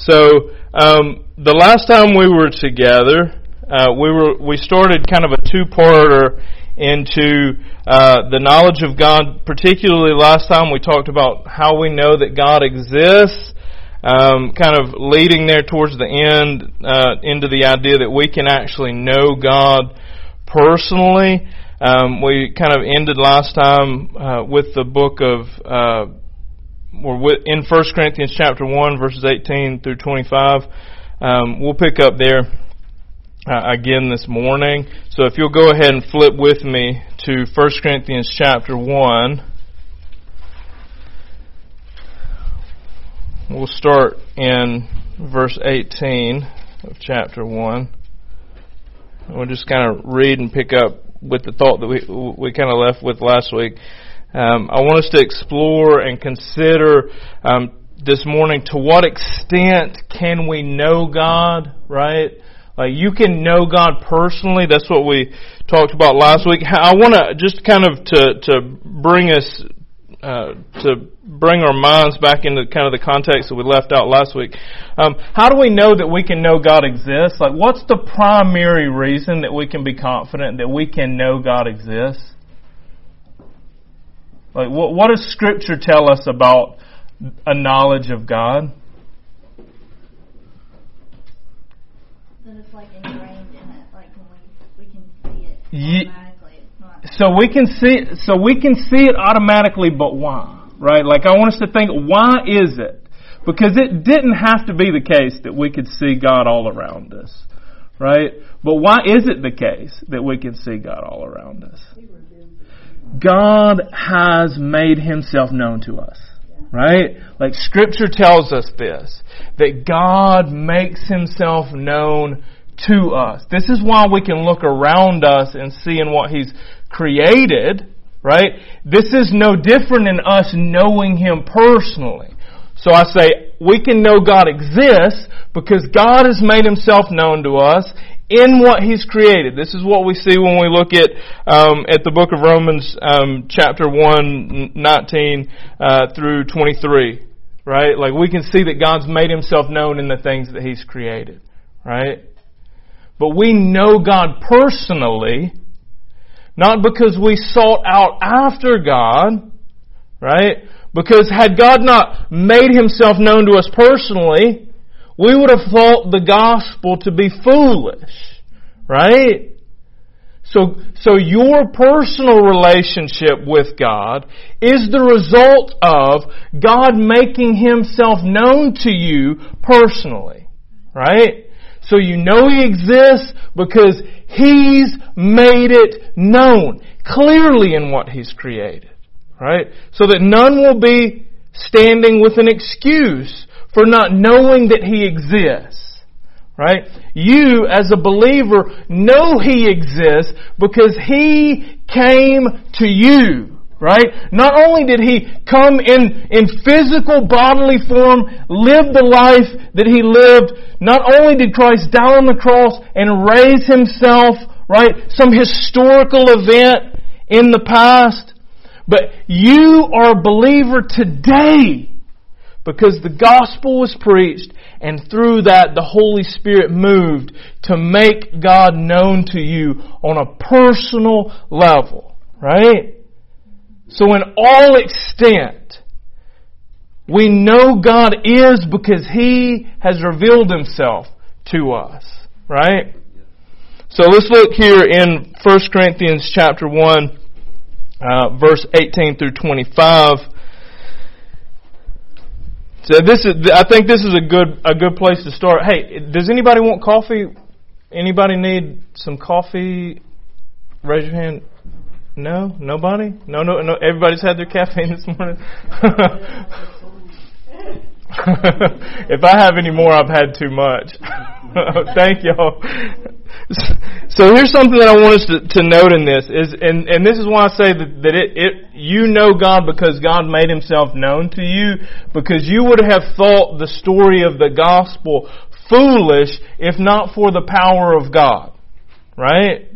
So um, the last time we were together, uh, we were we started kind of a two-parter into uh, the knowledge of God. Particularly last time we talked about how we know that God exists, um, kind of leading there towards the end uh, into the idea that we can actually know God personally. Um, we kind of ended last time uh, with the book of uh, we're in 1 Corinthians chapter 1 verses 18 through 25. Um, we'll pick up there uh, again this morning. So if you'll go ahead and flip with me to 1 Corinthians chapter 1. We'll start in verse 18 of chapter 1. We'll just kind of read and pick up with the thought that we we kind of left with last week. Um, I want us to explore and consider um, this morning to what extent can we know God, right? Like you can know God personally. That's what we talked about last week. I want to just kind of to to bring us uh, to bring our minds back into kind of the context that we left out last week. Um, how do we know that we can know God exists? Like, what's the primary reason that we can be confident that we can know God exists? Like, what, what does Scripture tell us about a knowledge of God? That it's like ingrained in it, like when we, we can see it automatically. So we can see, so we can see it automatically, but why? Right? Like, I want us to think, why is it? Because it didn't have to be the case that we could see God all around us. Right? But why is it the case that we can see God all around us? God has made himself known to us. Right? Like scripture tells us this, that God makes himself known to us. This is why we can look around us and see in what he's created, right? This is no different in us knowing him personally. So I say, we can know God exists because God has made himself known to us in what He's created. This is what we see when we look at um, at the book of Romans, um, chapter 1, 19 uh, through 23. Right? Like we can see that God's made Himself known in the things that He's created. Right? But we know God personally, not because we sought out after God, right? Because had God not made Himself known to us personally, we would have thought the gospel to be foolish. Right? So, so your personal relationship with God is the result of God making Himself known to you personally. Right? So you know He exists because He's made it known clearly in what He's created. Right? So that none will be standing with an excuse for not knowing that He exists. Right? You, as a believer, know He exists because He came to you. Right? Not only did He come in, in physical bodily form, live the life that He lived, not only did Christ die on the cross and raise Himself, right, some historical event in the past, but you are a believer today because the gospel was preached and through that the Holy Spirit moved to make God known to you on a personal level. Right? So in all extent, we know God is because He has revealed Himself to us. Right? So let's look here in 1 Corinthians chapter 1, uh, verse 18 through 25. So this is, I think this is a good, a good place to start. Hey, does anybody want coffee? Anybody need some coffee? Raise your hand. No? Nobody? No, no, no. Everybody's had their caffeine this morning? if I have any more, I've had too much. Thank y'all. So here's something that I want us to, to note in this is, and, and this is why I say that, that it, it, you know God because God made Himself known to you, because you would have thought the story of the gospel foolish if not for the power of God. Right?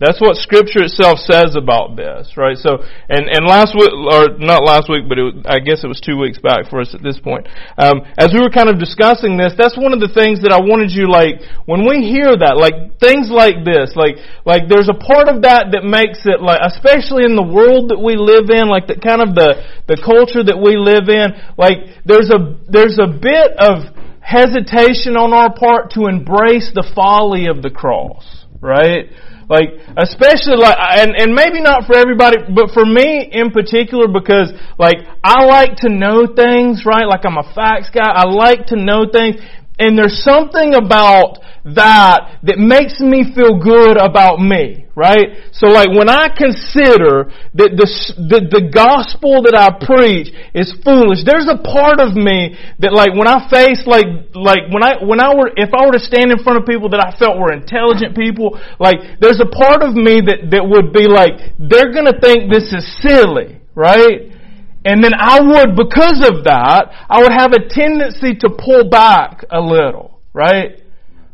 That's what Scripture itself says about this, right? So, and, and last week, or not last week, but was, I guess it was two weeks back for us at this point. Um, as we were kind of discussing this, that's one of the things that I wanted you, like, when we hear that, like, things like this, like, like there's a part of that that makes it, like, especially in the world that we live in, like the kind of the, the culture that we live in, like, there's a, there's a bit of hesitation on our part to embrace the folly of the cross, right? Like, especially like, and, and maybe not for everybody, but for me in particular because like, I like to know things, right? Like I'm a facts guy. I like to know things. And there's something about that that makes me feel good about me, right? So like when I consider that the, the, the gospel that I preach is foolish, there's a part of me that like when I face like, like when I, when I were, if I were to stand in front of people that I felt were intelligent people, like there's a part of me that, that would be like, they're gonna think this is silly, right? And then I would, because of that, I would have a tendency to pull back a little, right?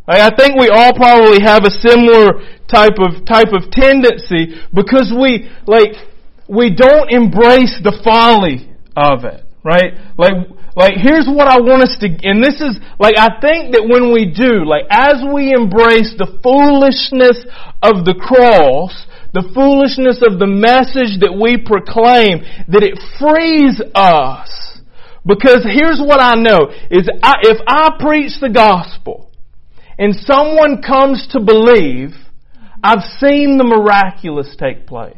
Like I think we all probably have a similar type of, type of tendency because we, like, we don't embrace the folly of it, right? Like, like here's what I want us to, and this is, like I think that when we do, like as we embrace the foolishness of the cross, the foolishness of the message that we proclaim, that it frees us. Because here's what I know, is I, if I preach the gospel, and someone comes to believe, I've seen the miraculous take place.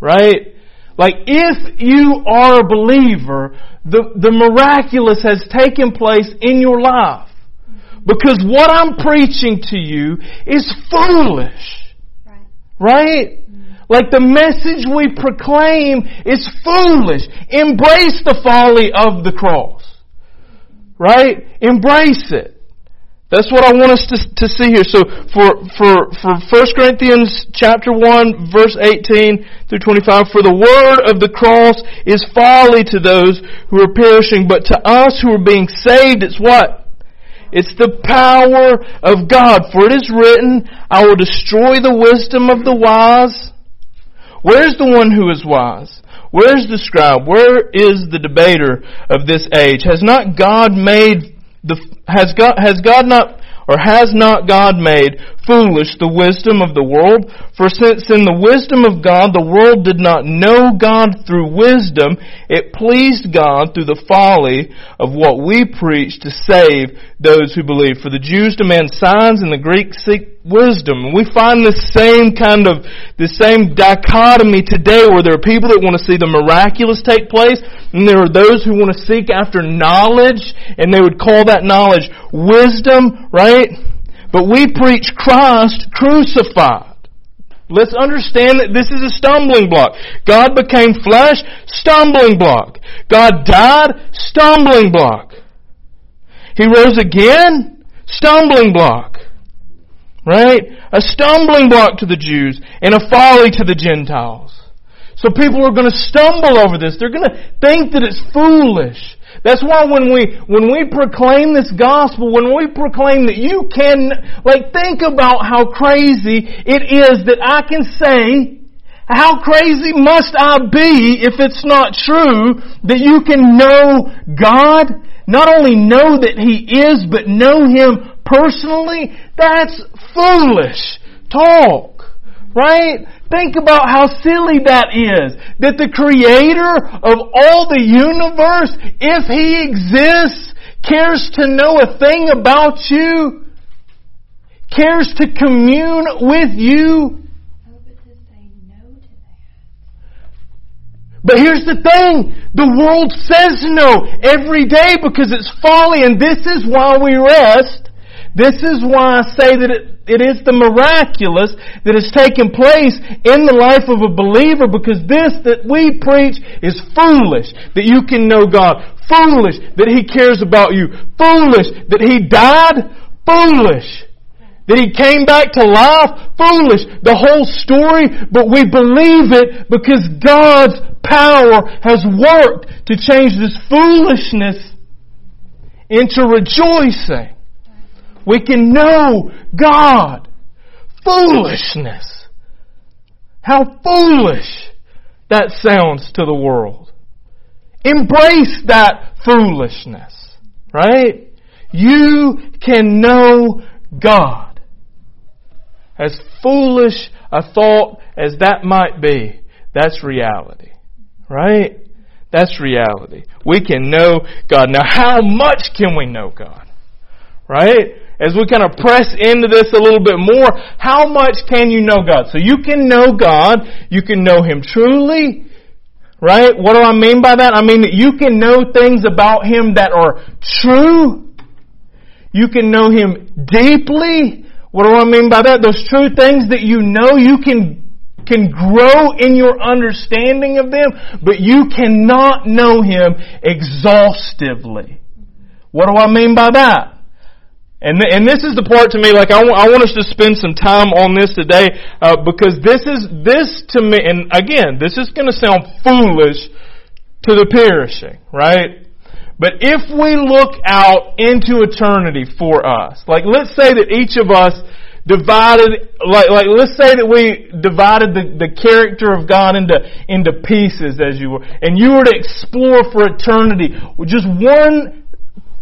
Right? Like if you are a believer, the, the miraculous has taken place in your life. Because what I'm preaching to you is foolish. Right? Like the message we proclaim is foolish. Embrace the folly of the cross. Right? Embrace it. That's what I want us to, to see here. So for, for, for 1 Corinthians chapter 1 verse 18 through 25, for the word of the cross is folly to those who are perishing, but to us who are being saved, it's what? It's the power of God. For it is written, I will destroy the wisdom of the wise. Where's the one who is wise? Where's the scribe? Where is the debater of this age? Has not God made the, has God, has God not or has not God made foolish the wisdom of the world? For since in the wisdom of God the world did not know God through wisdom, it pleased God through the folly of what we preach to save those who believe. For the Jews demand signs and the Greeks seek wisdom. We find the same kind of, the same dichotomy today where there are people that want to see the miraculous take place and there are those who want to seek after knowledge and they would call that knowledge wisdom, right? But we preach Christ crucified. Let's understand that this is a stumbling block. God became flesh, stumbling block. God died, stumbling block. He rose again, stumbling block. Right? A stumbling block to the Jews and a folly to the Gentiles. So people are going to stumble over this. They're going to think that it's foolish. That's why when we, when we proclaim this gospel, when we proclaim that you can, like think about how crazy it is that I can say, how crazy must I be if it's not true that you can know God? Not only know that He is, but know Him personally? That's foolish talk. Right? Think about how silly that is. That the creator of all the universe, if he exists, cares to know a thing about you, cares to commune with you. But here's the thing. The world says no every day because it's folly and this is why we rest. This is why I say that it, it is the miraculous that has taken place in the life of a believer because this that we preach is foolish. That you can know God. Foolish that He cares about you. Foolish that He died. Foolish that He came back to life. Foolish. The whole story, but we believe it because God's power has worked to change this foolishness into rejoicing. We can know God. Foolishness. How foolish that sounds to the world. Embrace that foolishness, right? You can know God. As foolish a thought as that might be, that's reality, right? That's reality. We can know God. Now, how much can we know God? Right? As we kind of press into this a little bit more, how much can you know God? So you can know God, you can know Him truly, right? What do I mean by that? I mean that you can know things about Him that are true. You can know Him deeply. What do I mean by that? Those true things that you know, you can can grow in your understanding of them, but you cannot know Him exhaustively. What do I mean by that? And, th- and this is the part to me, like I, w- I want us to spend some time on this today, uh, because this is, this to me, and again, this is gonna sound foolish to the perishing, right? But if we look out into eternity for us, like let's say that each of us divided, like, like let's say that we divided the, the character of God into, into pieces as you were, and you were to explore for eternity just one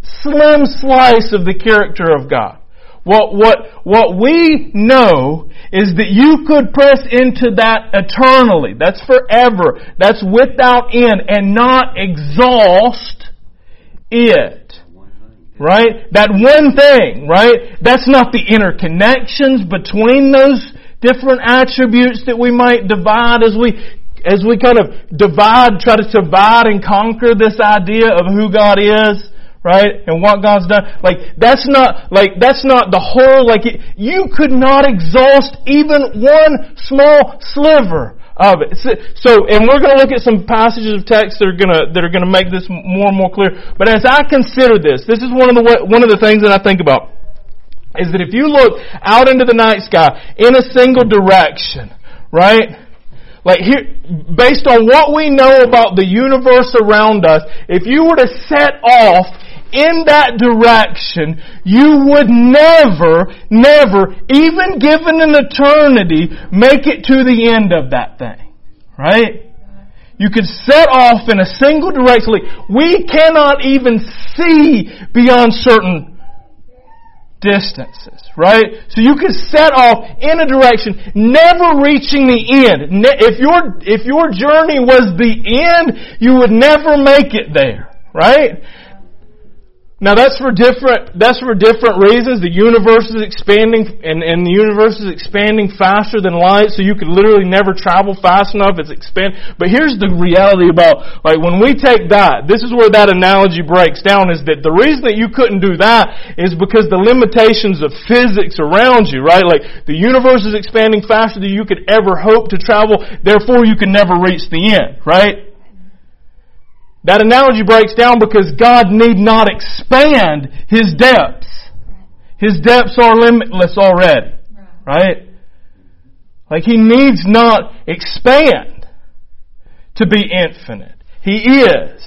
slim slice of the character of God. What, what, what we know is that you could press into that eternally. That's forever. That's without end and not exhaust it. Right? That one thing, right? That's not the interconnections between those different attributes that we might divide as we as we kind of divide, try to divide and conquer this idea of who God is, right? And what God's done. Like, that's not, like, that's not the whole, like, it, you could not exhaust even one small sliver of it. So, and we're going to look at some passages of text that are going to that are going to make this more and more clear. But as I consider this, this is one of the one of the things that I think about is that if you look out into the night sky in a single direction, right? Like here, based on what we know about the universe around us, if you were to set off in that direction, you would never, never, even given an eternity, make it to the end of that thing. Right? You could set off in a single direction. We cannot even see beyond certain distances, right? So you could set off in a direction, never reaching the end. If your, if your journey was the end, you would never make it there, right? Now that's for different, that's for different reasons. The universe is expanding and, and the universe is expanding faster than light, so you could literally never travel fast enough. It's expand. But here's the reality about, like, when we take that, this is where that analogy breaks down is that the reason that you couldn't do that is because the limitations of physics around you, right? Like, the universe is expanding faster than you could ever hope to travel, therefore you can never reach the end, right? That analogy breaks down because God need not expand His depths. His depths are limitless already. Right? Like He needs not expand to be infinite. He is.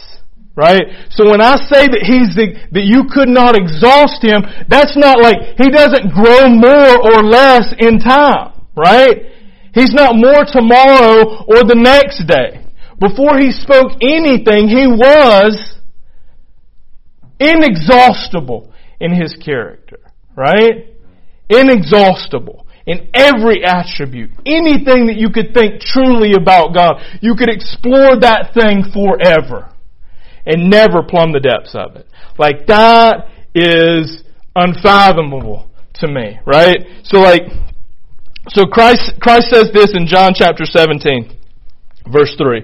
Right? So when I say that He's the, that you could not exhaust Him, that's not like He doesn't grow more or less in time. Right? He's not more tomorrow or the next day. Before he spoke anything, he was inexhaustible in his character. Right? Inexhaustible in every attribute. Anything that you could think truly about God, you could explore that thing forever and never plumb the depths of it. Like that is unfathomable to me, right? So like, so Christ, Christ says this in John chapter 17 verse 3.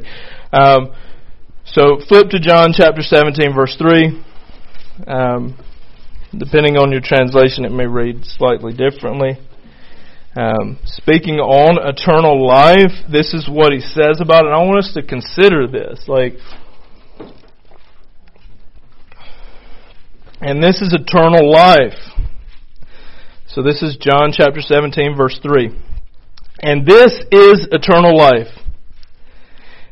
Um, so flip to John chapter 17, verse 3. Um, depending on your translation, it may read slightly differently. Um, speaking on eternal life, this is what he says about it. I want us to consider this. Like, and this is eternal life. So this is John chapter 17, verse 3. And this is eternal life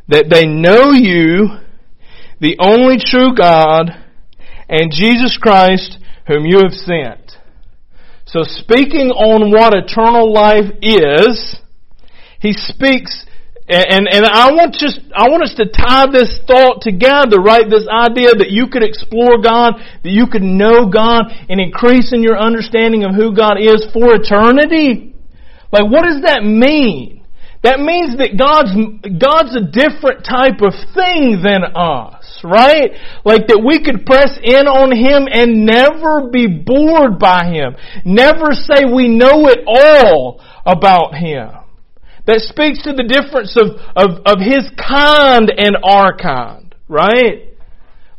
that they know you, the only true God, and Jesus Christ, whom you have sent. So speaking on what eternal life is, He speaks and, and I want just, I want us to tie this thought together, right? This idea that you could explore God, that you could know God and increase in your understanding of who God is for eternity. Like what does that mean? That means that God's, God's a different type of thing than us, right? Like that we could press in on Him and never be bored by Him. Never say we know it all about Him that speaks to the difference of, of, of His kind and our kind, right?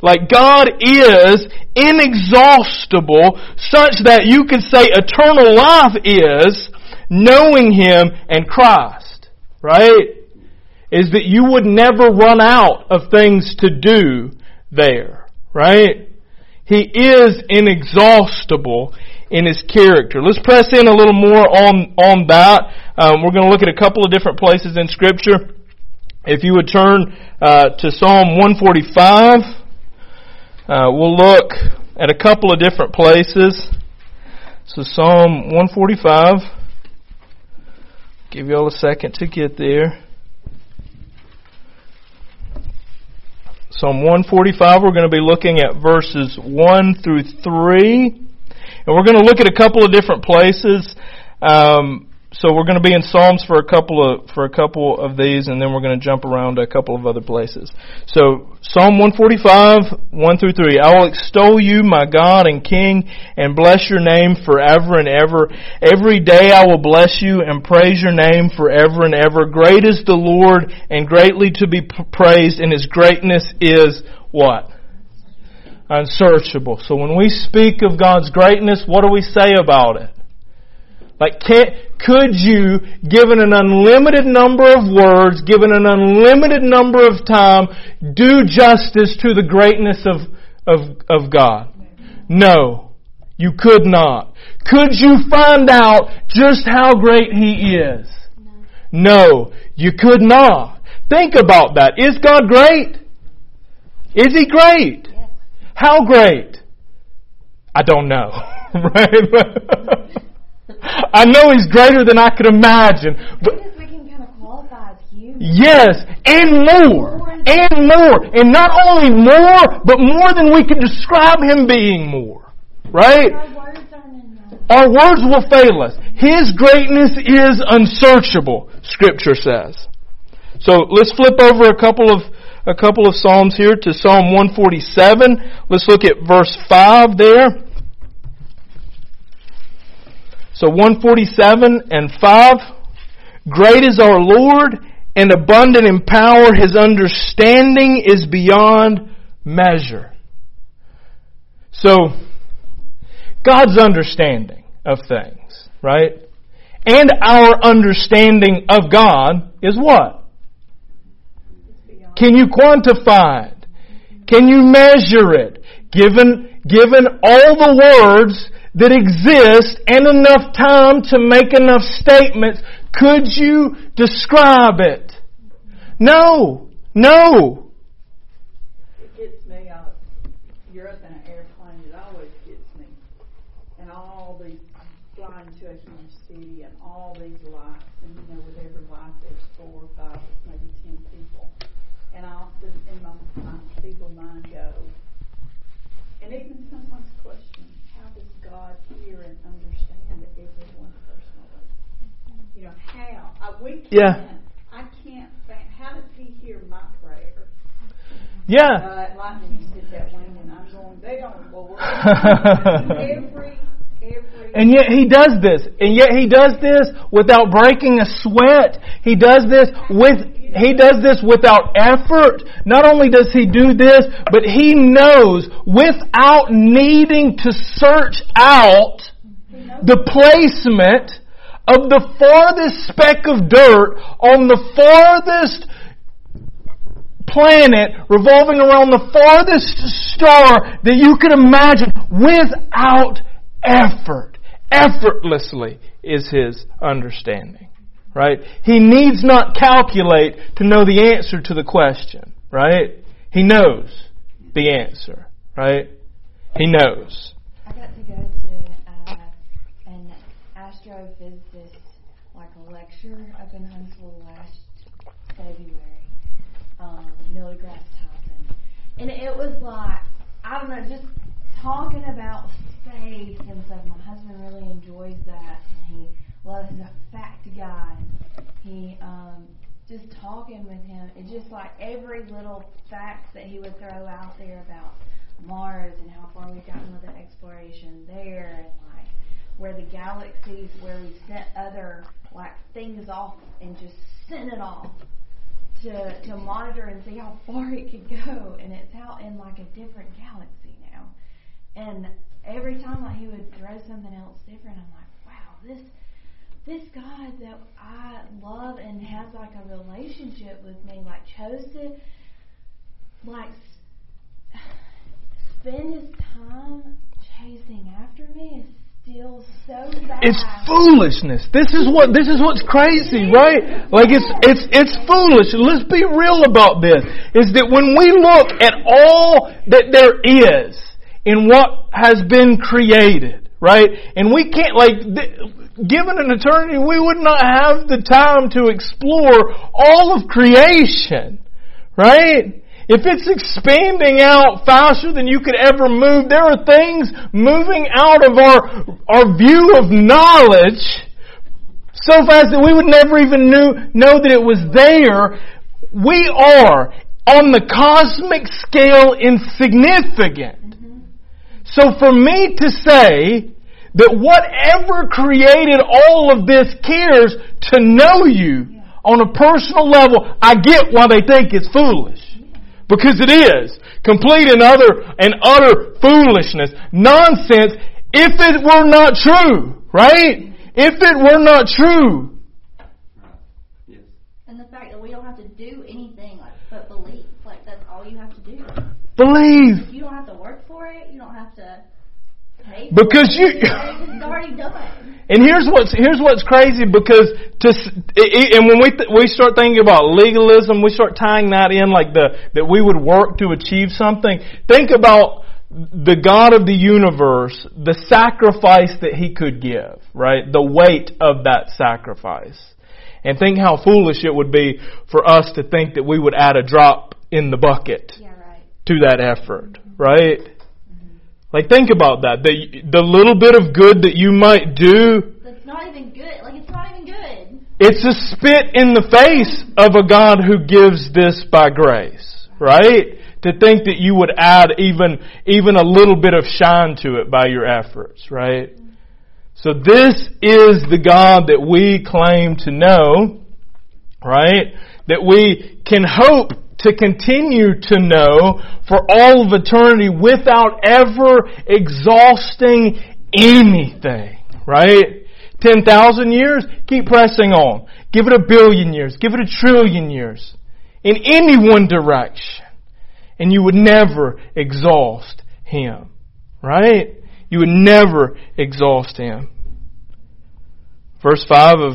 Like God is inexhaustible such that you could say eternal life is knowing Him and Christ, right? Is that you would never run out of things to do there, right? He is inexhaustible in his character. Let's press in a little more on, on that. Um, we're going to look at a couple of different places in Scripture. If you would turn uh, to Psalm 145, uh, we'll look at a couple of different places. So Psalm 145. Give you all a second to get there. Psalm 145, we're going to be looking at verses 1 through 3. And we're going to look at a couple of different places. Um, so we're going to be in Psalms for a couple of for a couple of these, and then we're going to jump around to a couple of other places. So Psalm 145, 1 through 3. I will extol you, my God and King, and bless your name forever and ever. Every day I will bless you and praise your name forever and ever. Great is the Lord, and greatly to be praised, and His greatness is what? unsearchable. So when we speak of God's greatness, what do we say about it? Like, could you, given an unlimited number of words, given an unlimited number of time, do justice to the greatness of, of, of God? No. You could not. Could you find out just how great He is? No. You could not. Think about that. Is God great? Is He great? How great? I don't know. right? I know he's greater than I could imagine. But Yes, and more, and more, and not only more, but more than we can describe him being more. Right? Our words will fail us. His greatness is unsearchable, Scripture says. So let's flip over a couple of a couple of Psalms here to Psalm 147. Let's look at verse 5 there. So 147 and 5. Great is our Lord and abundant in power. His understanding is beyond measure. So, God's understanding of things, right? And our understanding of God is what? Can you quantify it? Can you measure it? Given, given all the words that exist and enough time to make enough statements, could you describe it? No. No. Yeah. I can't think, how does he hear my prayer? Yeah. Uh, lightning hit that wing and I'm going, they don't Lord. every, every. And yet he does this. And yet he does this without breaking a sweat. He does this with, he does this without effort. Not only does he do this, but he knows without needing to search out the placement of the farthest speck of dirt on the farthest planet revolving around the farthest star that you can imagine without effort. Effortlessly is his understanding. Right? He needs not calculate to know the answer to the question. Right? He knows the answer. Right? He knows. I got to go to uh, an astrophysicist lecture up in Huntsville last February, um, Neil Tyson, and it was like I don't know, just talking about space and stuff. My husband really enjoys that, and he loves. He's a fact guy. He um, just talking with him. It's just like every little fact that he would throw out there about Mars and how far we've gotten with the exploration there, and like where the galaxies, where we sent other like things off and just sent it off to to monitor and see how far it could go, and it's out in like a different galaxy now. And every time like he would throw something else different, I'm like, wow, this this God that I love and has like a relationship with me, like chose to like spend his time chasing after me is so. It's foolishness. This is what this is what's crazy, right? Like it's it's it's foolish. Let's be real about this. Is that when we look at all that there is in what has been created, right? And we can't like th- given an eternity, we would not have the time to explore all of creation, right? If it's expanding out faster than you could ever move, there are things moving out of our, our view of knowledge so fast that we would never even knew, know that it was there. We are on the cosmic scale insignificant. So for me to say that whatever created all of this cares to know you on a personal level, I get why they think it's foolish. Because it is. Complete and utter, and utter foolishness. Nonsense if it were not true. Right? If it were not true. And the fact that we don't have to do anything like but believe. Like that's all you have to do. Believe. You don't have to work for it. You don't have to Because you- it's already done. And here's what's here's what's crazy because to s- i- i- and when we th- we start thinking about legalism, we start tying that in like the that we would work to achieve something. Think about the God of the universe, the sacrifice that He could give, right? The weight of that sacrifice, and think how foolish it would be for us to think that we would add a drop in the bucket Yeah, right. to that effort, right? Like think about that. The the little bit of good that you might do, That's not even good. Like it's not even good. it's a spit in the face of a God who gives this by grace, right? To think that you would add even even a little bit of shine to it by your efforts, right? So this is the God that we claim to know, right? That we can hope to continue to know for all of eternity without ever exhausting anything, right? 10,000 years, keep pressing on. Give it a billion years, give it a trillion years. In any one direction. And you would never exhaust Him. Right? You would never exhaust Him. Verse 5 of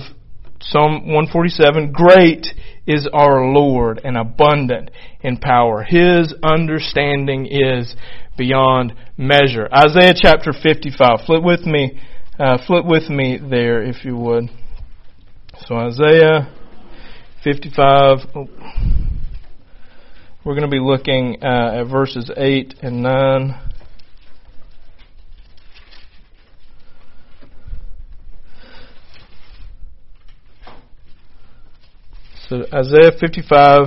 Psalm 147, Great is our Lord and abundant in power. His understanding is beyond measure. Isaiah chapter 55. Flip with me, uh, flip with me there if you would. So Isaiah 55. Oh. We're going to be looking uh, at verses 8 and 9. So Isaiah 55,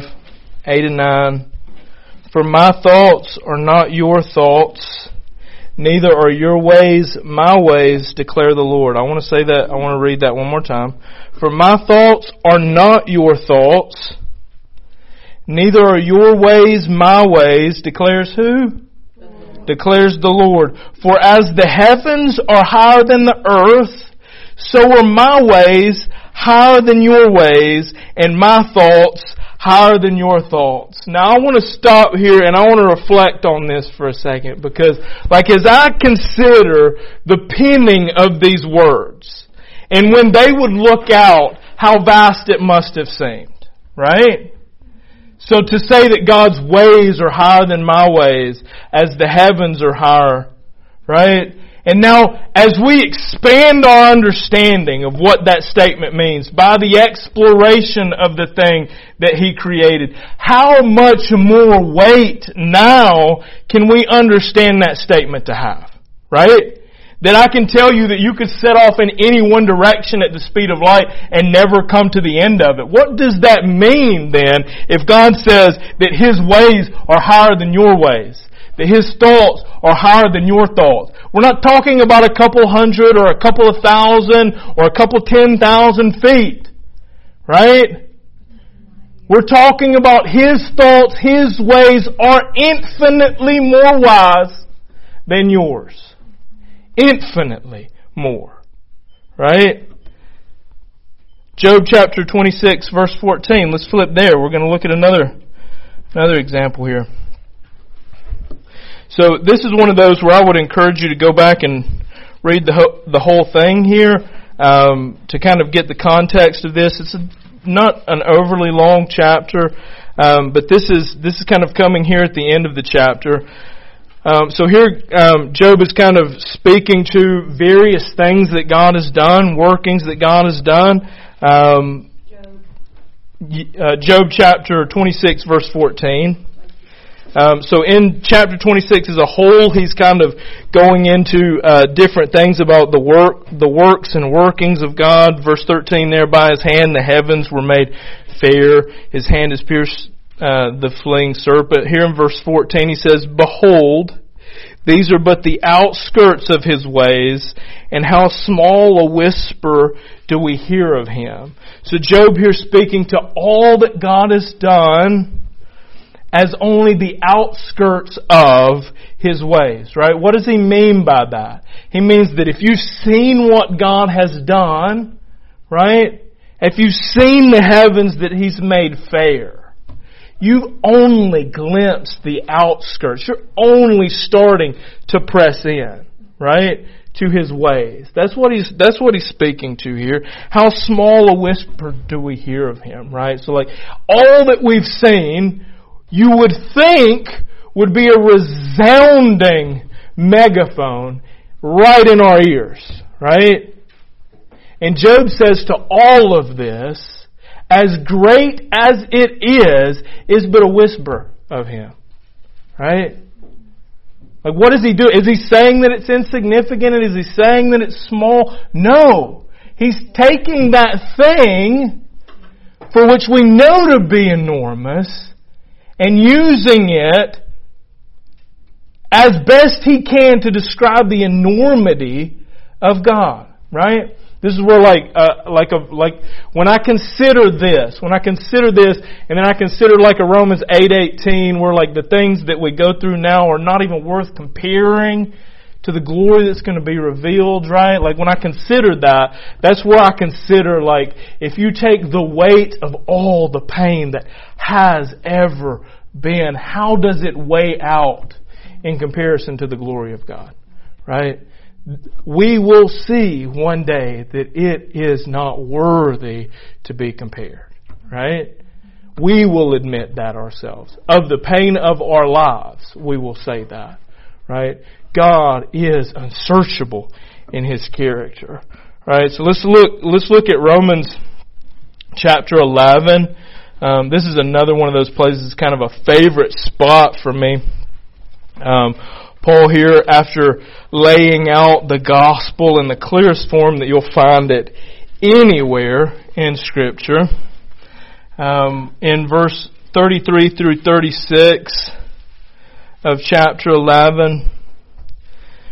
8 and 9. For my thoughts are not your thoughts, neither are your ways my ways, declare the Lord. I want to say that, I want to read that one more time. For my thoughts are not your thoughts, neither are your ways my ways, declares who? Declares the Lord. For as the heavens are higher than the earth, so are my ways higher than your ways, and my thoughts higher than your thoughts. Now I want to stop here and I want to reflect on this for a second because like as I consider the penning of these words and when they would look out how vast it must have seemed, right? So to say that God's ways are higher than my ways as the heavens are higher, right? And now, as we expand our understanding of what that statement means by the exploration of the thing that He created, how much more weight now can we understand that statement to have? Right? That I can tell you that you could set off in any one direction at the speed of light and never come to the end of it. What does that mean then if God says that His ways are higher than your ways? That His thoughts are higher than your thoughts. We're not talking about a couple hundred or a couple of thousand or a couple ten thousand feet. Right? We're talking about His thoughts, His ways are infinitely more wise than yours. Infinitely more. Right? Job chapter 26 verse 14. Let's flip there. We're going to look at another, another example here. So this is one of those where I would encourage you to go back and read the ho- the whole thing here um, to kind of get the context of this. It's a, not an overly long chapter, um, but this is this is kind of coming here at the end of the chapter. Um, so here, um, Job is kind of speaking to various things that God has done, workings that God has done. Um, uh, Job chapter 26, verse 14. Um, so in chapter 26 as a whole, he's kind of going into uh, different things about the work, the works and workings of God. Verse 13 there, by his hand the heavens were made fair. His hand has pierced uh, the fleeing serpent. Here in verse 14 he says, Behold, these are but the outskirts of his ways, and how small a whisper do we hear of him. So Job here speaking to all that God has done, as only the outskirts of his ways, right? What does he mean by that? He means that if you've seen what God has done, right? If you've seen the heavens that he's made fair, you've only glimpsed the outskirts. You're only starting to press in, right? To his ways. That's what he's, that's what he's speaking to here. How small a whisper do we hear of him, right? So like, all that we've seen, you would think would be a resounding megaphone right in our ears, right? And Job says to all of this, as great as it is, is but a whisper of him. Right? Like what does he do? Is he saying that it's insignificant and is he saying that it's small? No. He's taking that thing for which we know to be enormous and using it as best he can to describe the enormity of God, right? This is where like, uh, like a, like, when I consider this, when I consider this, and then I consider like a Romans 8:18, where like the things that we go through now are not even worth comparing to the glory that's going to be revealed, right? Like when I consider that, that's where I consider like, if you take the weight of all the pain that has ever been, how does it weigh out in comparison to the glory of God? Right? We will see one day that it is not worthy to be compared. Right? We will admit that ourselves. Of the pain of our lives, we will say that. Right? God is unsearchable in His character. Right? So let's look, let's look at Romans chapter 11. Um, this is another one of those places, kind of a favorite spot for me. Um, Paul here, after laying out the gospel in the clearest form that you'll find it anywhere in Scripture, um, in verse 33 through 36 of chapter 11,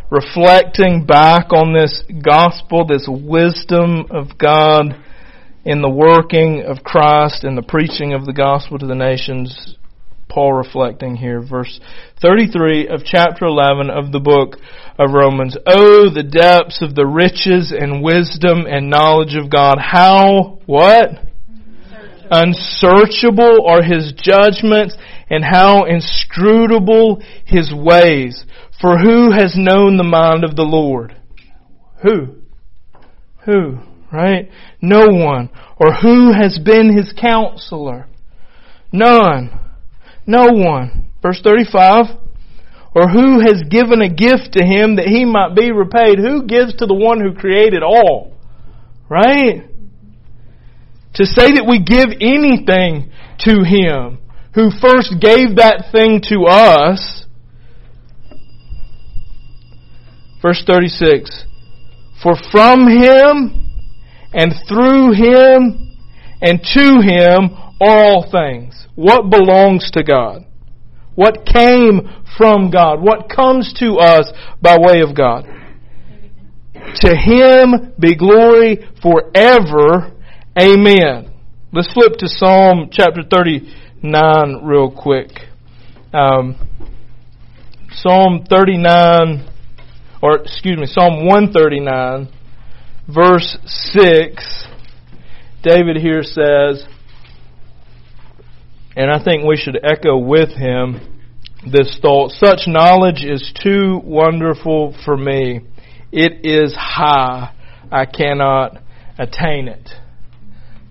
reflecting back on this gospel, this wisdom of God in the working of Christ and the preaching of the gospel to the nations. Paul reflecting here, verse 33 of chapter 11 of the book of Romans. Oh, the depths of the riches and wisdom and knowledge of God. How, what? Unsearchable are His judgments and how inscrutable His ways. For who has known the mind of the Lord? Who? Who? Right? No one. Or who has been his counselor? None. No one. Verse 35. Or who has given a gift to him that he might be repaid? Who gives to the one who created all? Right? To say that we give anything to him who first gave that thing to us. Verse 36. For from him and through him and to him are all things. What belongs to God? What came from God? What comes to us by way of God? To Him be glory forever. Amen. Let's flip to Psalm chapter 39 real quick. Um, Psalm 39, or excuse me, Psalm 139, verse 6. David here says, and I think we should echo with him this thought. Such knowledge is too wonderful for me. It is high. I cannot attain it.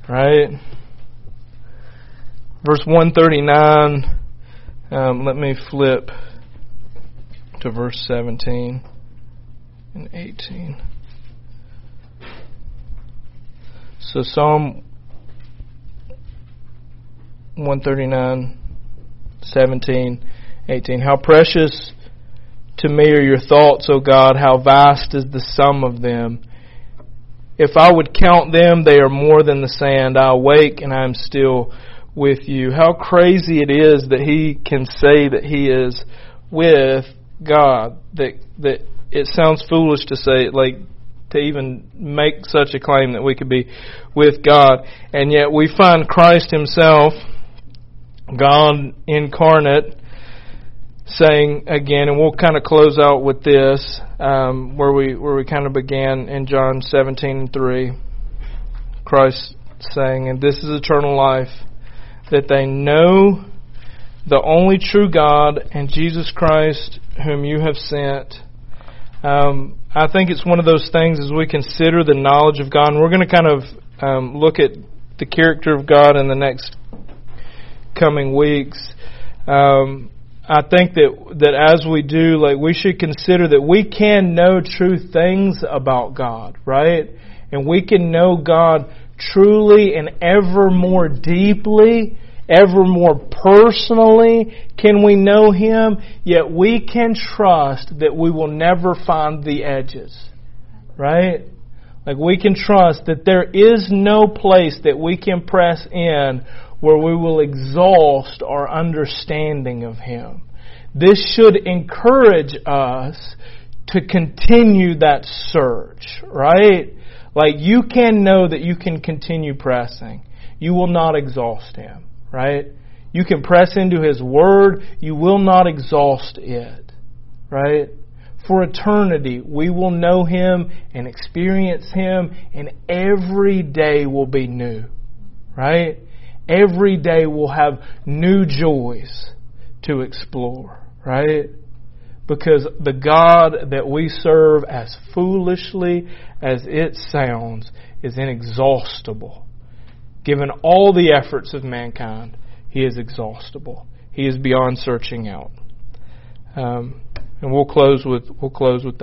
Right? Verse 139. Um, let me flip to verse 17 and 18. So Psalm 139, 17, 18. How precious to me are your thoughts, O God, how vast is the sum of them. If I would count them, they are more than the sand. I awake and I am still with you. How crazy it is that he can say that he is with God. That that it sounds foolish to say like to even make such a claim that we could be with God. And yet we find Christ himself God incarnate, saying again, and we'll kind of close out with this, um, where we where we kind of began in John 17 and 3. Christ saying, and this is eternal life, that they know the only true God and Jesus Christ, whom you have sent. Um, I think it's one of those things as we consider the knowledge of God, and we're going to kind of um, look at the character of God in the next coming weeks. Um, I think that that as we do, like we should consider that we can know true things about God, right? And we can know God truly and ever more deeply, ever more personally. Can we know Him? Yet we can trust that we will never find the edges, right? Like we can trust that there is no place that we can press in where we will exhaust our understanding of Him. This should encourage us to continue that search, right? Like you can know that you can continue pressing. You will not exhaust Him, right? You can press into His Word. You will not exhaust it, right? For eternity, we will know Him and experience Him, and every day will be new, right? Every day we'll have new joys to explore, right? Because the God that we serve, as foolishly as it sounds, is inexhaustible. Given all the efforts of mankind, He is exhaustible. He is beyond searching out. Um, and we'll close with we'll close with that.